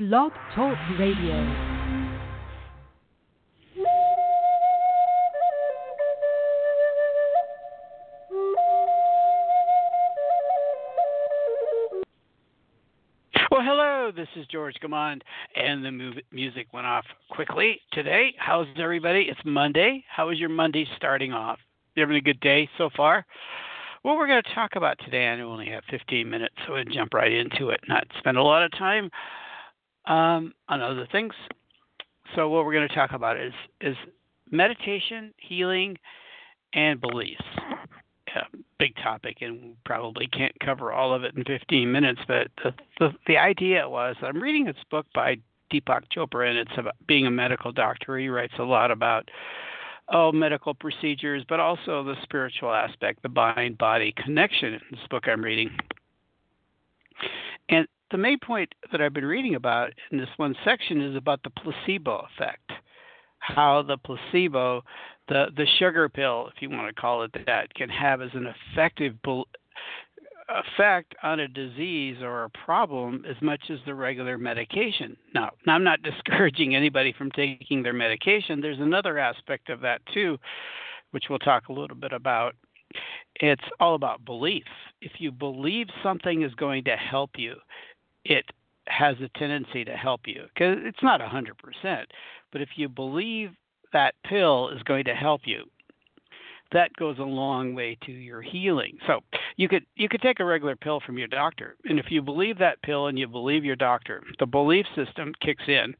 Blog Talk Radio. Well, hello, this is George Gamond, and the music went off quickly today. How's everybody? It's Monday. How is your Monday starting off? You having a good day so far? What we're going to talk about today, I only have 15 minutes, so we'll jump right into it, not spend a lot of time um, on other things. So, what we're going to talk about is is meditation, healing, and beliefs. Yeah, big topic, and probably can't cover all of it in 15 minutes. But the the, the idea was I'm reading this book by Deepak Chopra, and it's about being a medical doctor. He writes a lot about oh medical procedures, but also the spiritual aspect, the mind body connection. This book I'm reading, the main point that I've been reading about in this one section is about the placebo effect. How the placebo, the, the sugar pill, if you want to call it that, can have as an effective effect on a disease or a problem as much as the regular medication. Now, I'm not discouraging anybody from taking their medication. There's another aspect of that too, which we'll talk a little bit about. It's all about belief. If you believe something is going to help you, it has a tendency to help you because it's not 100%. But if you believe that pill is going to help you, that goes a long way to your healing. So you could you could take a regular pill from your doctor, and if you believe that pill and you believe your doctor, the belief system kicks in,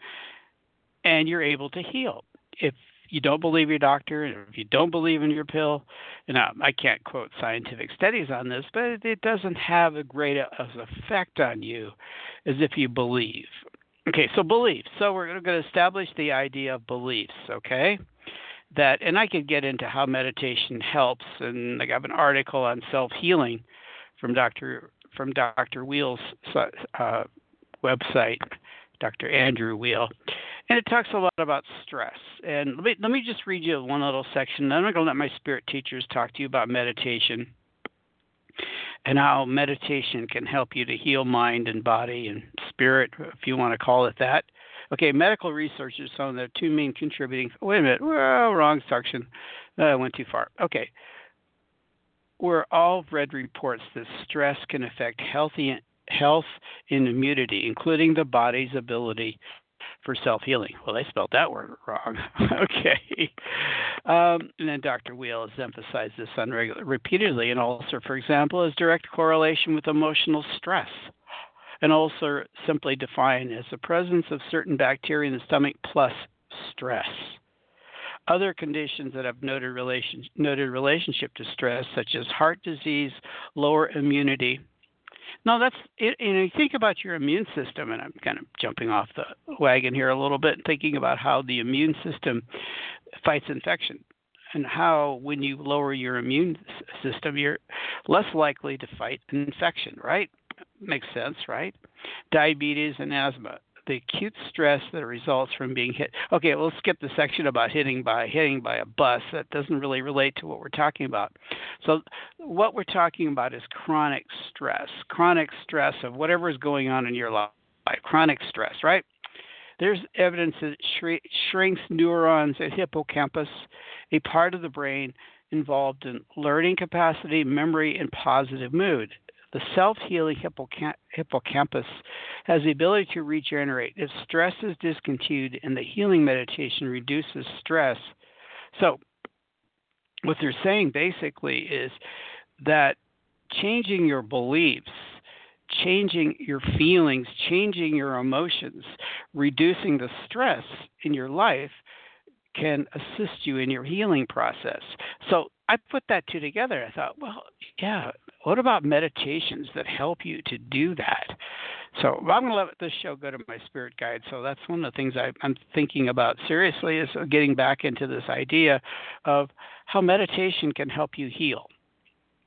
and you're able to heal. If you don't believe your doctor, and if you don't believe in your pill, and I can't quote scientific studies on this, but it doesn't have a great effect on you as if you believe. Okay, so beliefs. So we're going to establish the idea of beliefs. Okay, that, and I could get into how meditation helps, and I have an article on self healing from Dr. from Dr. Weil's uh, website, Dr. Andrew Weil, and it talks a lot about stress. And let me let me just read you one little section. I'm not going to let my spirit teachers talk to you about meditation and how meditation can help you to heal mind and body and spirit, if you want to call it that. Okay, medical research has shown that two main contributing. Wait a minute, well, wrong section. Uh, I went too far. Okay, we're all read reports that stress can affect healthy health and immunity, including the body's ability for self healing. Well, they spelled that word wrong. okay. Um, and then Dr. Weil has emphasized this on repeatedly. And ulcer, for example, is direct correlation with emotional stress. An ulcer simply defined as the presence of certain bacteria in the stomach plus stress. Other conditions that have noted, relation, noted relationship to stress, such as heart disease, lower immunity, no, that's it. You think about your immune system, and I'm kind of jumping off the wagon here a little bit, thinking about how the immune system fights infection and how when you lower your immune system, you're less likely to fight infection, right? Makes sense, right? Diabetes and asthma the acute stress that results from being hit. Okay, we'll skip the section about hitting by hitting by a bus. That doesn't really relate to what we're talking about. So, what we're talking about is chronic stress, chronic stress of whatever is going on in your life, chronic stress, right? There's evidence that it shrinks neurons at hippocampus, a part of the brain involved in learning capacity, memory, and positive mood. The self healing hippocampus has the ability to regenerate. If stress is discontinued and the healing meditation reduces stress. So, what they're saying basically is that changing your beliefs, changing your feelings, changing your emotions, reducing the stress in your life can assist you in your healing process. So I put that two together. I thought, well, yeah, what about meditations that help you to do that? So I'm going to let this show go to my spirit guide. So that's one of the things I, I'm thinking about seriously is getting back into this idea of how meditation can help you heal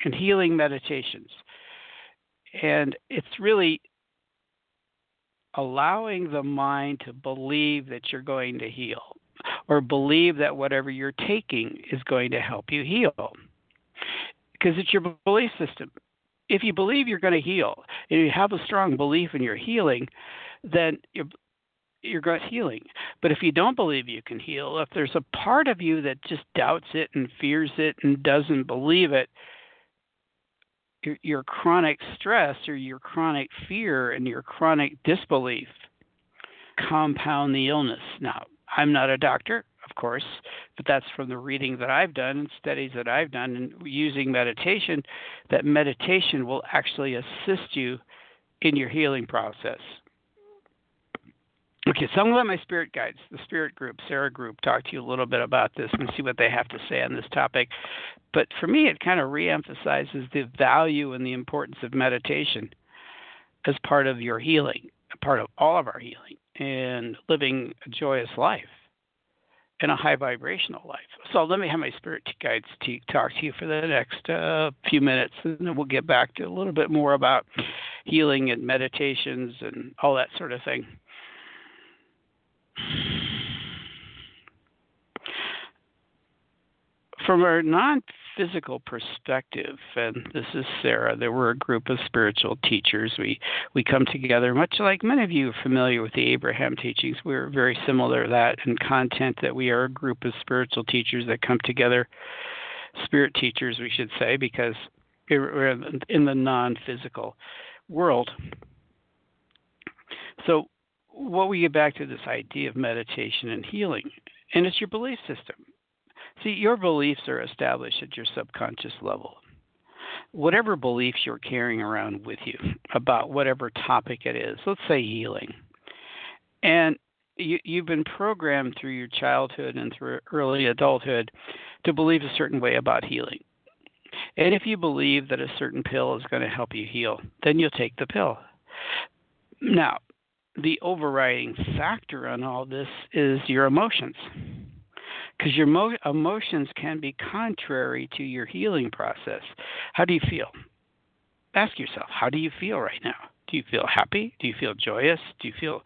and healing meditations. And it's really allowing the mind to believe that you're going to heal or believe that whatever you're taking is going to help you heal. Because it's your belief system. If you believe you're going to heal and you have a strong belief in your healing, then you're your gut healing. But if you don't believe you can heal, if there's a part of you that just doubts it and fears it and doesn't believe it, your, your chronic stress or your chronic fear and your chronic disbelief compound the illness. Now, I'm not a doctor, of course, but that's from the reading that I've done and studies that I've done and using meditation, that meditation will actually assist you in your healing process. Okay, so I'm going to let my spirit guides, the spirit group, Sara group, talk to you a little bit about this and see what they have to say on this topic. But for me, it kind of reemphasizes the value and the importance of meditation as part of your healing, part of all of our healing, and living a joyous life and a high vibrational life. So let me have my spirit guides talk to you for the next uh, few minutes, and then we'll get back to a little bit more about healing and meditations and all that sort of thing. From a non physical perspective, and this is Sara, there were a group of spiritual teachers. We we come together, much like many of you are familiar with the Abraham teachings. We're very similar to that in content that we are a group of spiritual teachers that come together, spirit teachers, we should say, because we're in the non physical world. So what we get back to this idea of meditation and healing, and it's your belief system. See, your beliefs are established at your subconscious level. Whatever beliefs you're carrying around with you about whatever topic it is, let's say healing, and you, you've been programmed through your childhood and through early adulthood to believe a certain way about healing. And if you believe that a certain pill is going to help you heal, then you'll take the pill. Now, the overriding factor on all this is your emotions. Because your mo- emotions can be contrary to your healing process. How do you feel? Ask yourself, how do you feel right now? Do you feel happy? Do you feel joyous? Do you feel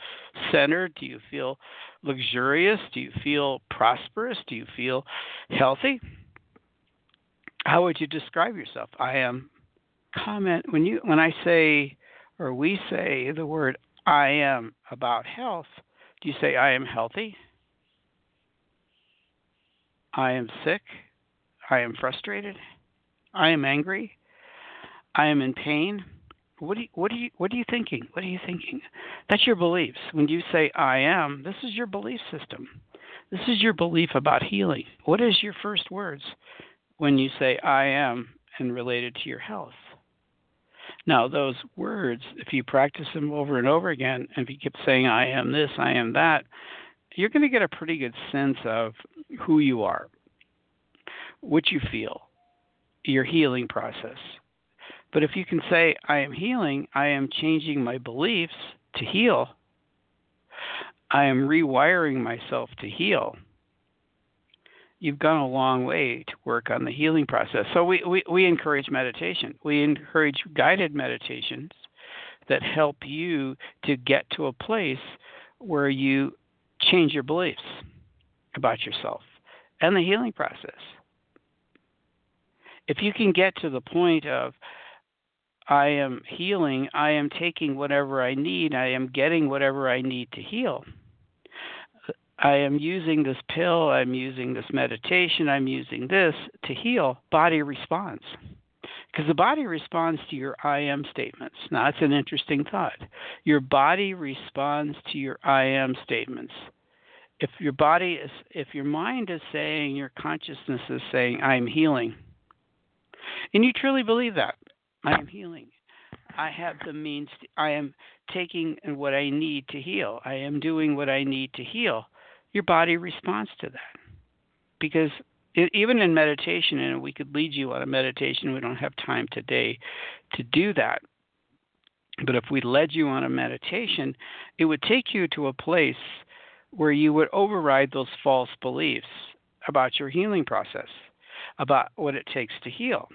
centered? Do you feel luxurious? Do you feel prosperous? Do you feel healthy? How would you describe yourself? I am comment when you when I say or we say the word I am about health, do you say, I am healthy? I am sick? I am frustrated? I am angry? I am in pain? What do you, what you what are you thinking? What are you thinking? That's your beliefs. When you say I am, this is your belief system. This is your belief about healing. What is your first words when you say I am and related to your health? Now, those words, if you practice them over and over again, and if you keep saying, I am this, I am that, you're going to get a pretty good sense of who you are, what you feel, your healing process. But if you can say, I am healing, I am changing my beliefs to heal, I am rewiring myself to heal, you've gone a long way to work on the healing process. So we, we, we encourage meditation. We encourage guided meditations that help you to get to a place where you change your beliefs about yourself and the healing process. If you can get to the point of, I am healing, I am taking whatever I need, I am getting whatever I need to heal I am using this pill, I'm using this meditation, I'm using this to heal, body responds. Because the body responds to your I am statements. Now, that's an interesting thought. Your body responds to your I am statements. If your body is, if your mind is saying, your consciousness is saying, I am healing, and you truly believe that, I am healing. I have the means, to, I am taking what I need to heal. I am doing what I need to heal your body responds to that. Because it, even in meditation, and we could lead you on a meditation, we don't have time today to do that. But if we led you on a meditation, it would take you to a place where you would override those false beliefs about your healing process, about what it takes to heal,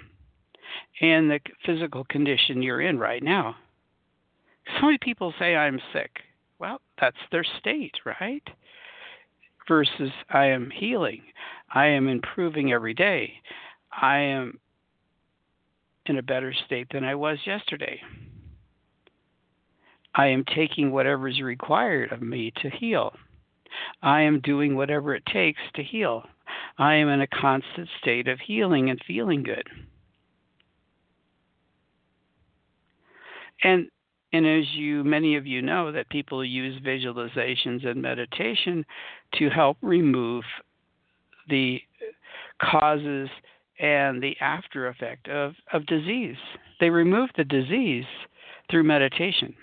and the physical condition you're in right now. So many people say, I'm sick. Well, that's their state, right? versus I am healing. I am improving every day. I am in a better state than I was yesterday. I am taking whatever is required of me to heal. I am doing whatever it takes to heal. I am in a constant state of healing and feeling good. And and as you many of you know that people use visualizations and meditation to help remove the causes and the after effect of, of disease. They remove the disease through meditation,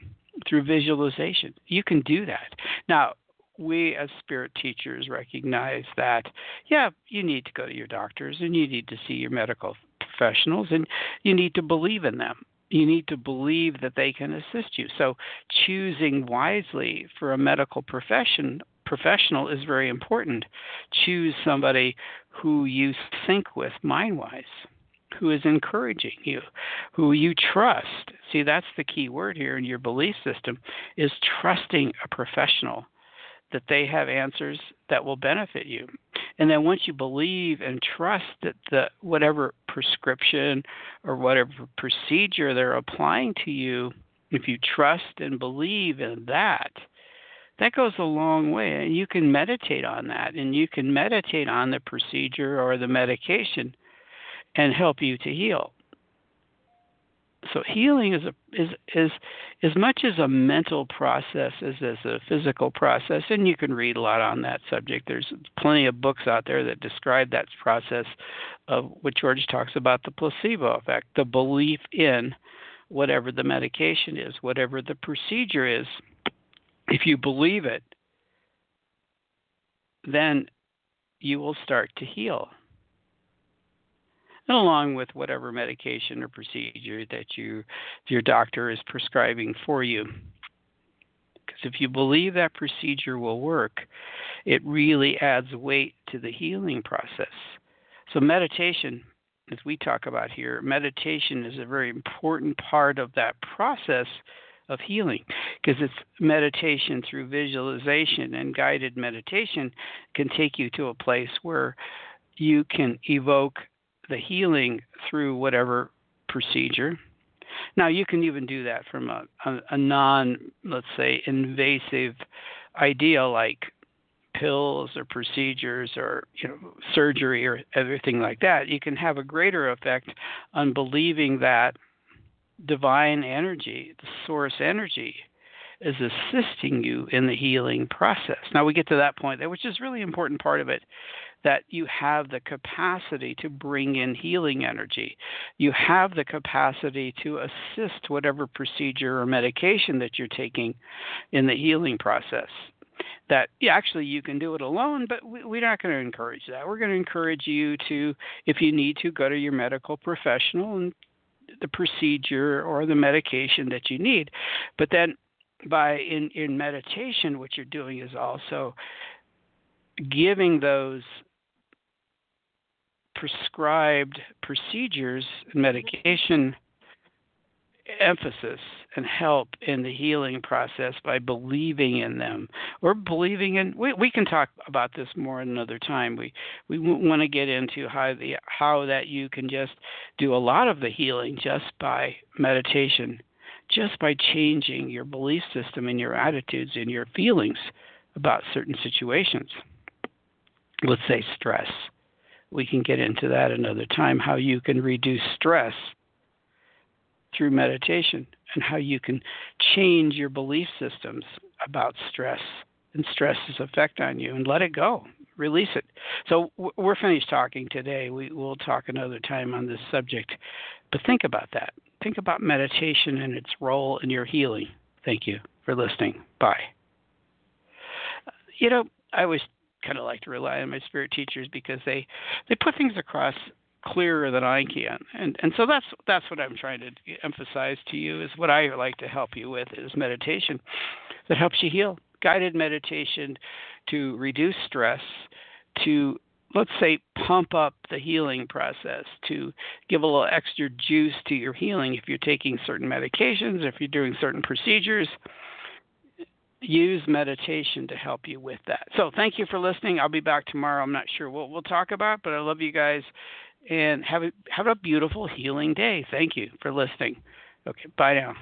through visualization. You can do that. Now, we as spirit teachers recognize that, yeah, you need to go to your doctors and you need to see your medical professionals and you need to believe in them. You need to believe that they can assist you. So, choosing wisely for a medical profession professional is very important. Choose somebody who you think with mind wise, who is encouraging you, who you trust. See, that's the key word here in your belief system is trusting a professional that they have answers that will benefit you. And then once you believe and trust that the whatever prescription or whatever procedure they're applying to you, if you trust and believe in that, that goes a long way. And you can meditate on that, and you can meditate on the procedure or the medication and help you to heal. So healing is a, is is as much as a mental process as as a physical process, and you can read a lot on that subject. There's plenty of books out there that describe that process of what George talks about the placebo effect, the belief in whatever the medication is, whatever the procedure is, if you believe it, then you will start to heal. And along with whatever medication or procedure that you your doctor is prescribing for you. Because if you believe that procedure will work, it really adds weight to the healing process. So meditation as we talk about here, meditation is a very important part of that process of healing because it's meditation through visualization and guided meditation can take you to a place where you can evoke the healing through whatever procedure. Now, you can even do that from a, a, a non, let's say, invasive idea like pills or procedures or you know surgery or everything like that you can have a greater effect on believing that divine energy, the source energy, is assisting you in the healing process. Now we get to that point there, which is really important part of it, that you have the capacity to bring in healing energy. You have the capacity to assist whatever procedure or medication that you're taking in the healing process. That yeah, actually you can do it alone, but we, we're not going to encourage that. We're going to encourage you to, if you need to, go to your medical professional and the procedure or the medication that you need. But then by in, in meditation, what you're doing is also giving those prescribed procedures, and medication emphasis and help in the healing process by believing in them or believing in we, we can talk about this more another time. We we want to get into how the how that you can just do a lot of the healing just by meditation just by changing your belief system and your attitudes and your feelings about certain situations. Let's say stress we can get into that another time how you can reduce stress through meditation and how you can change your belief systems about stress and stress's effect on you and let it go release it. So we're finished talking today. We will talk another time on this subject. But think about that. Think about meditation and its role in your healing. Thank you for listening. Bye. You know i always kind of like to rely on my spirit teachers because they they put things across clearer than I can. And and so that's that's what I'm trying to emphasize to you is what I like to help you with is meditation that helps you heal. Guided meditation to reduce stress, to let's say pump up the healing process, to give a little extra juice to your healing if you're taking certain medications, if you're doing certain procedures. Use meditation to help you with that. So, thank you for listening. I'll be back tomorrow. I'm not sure what we'll talk about, but I love you guys and have a have a beautiful healing day. Thank you for listening. Okay, bye now.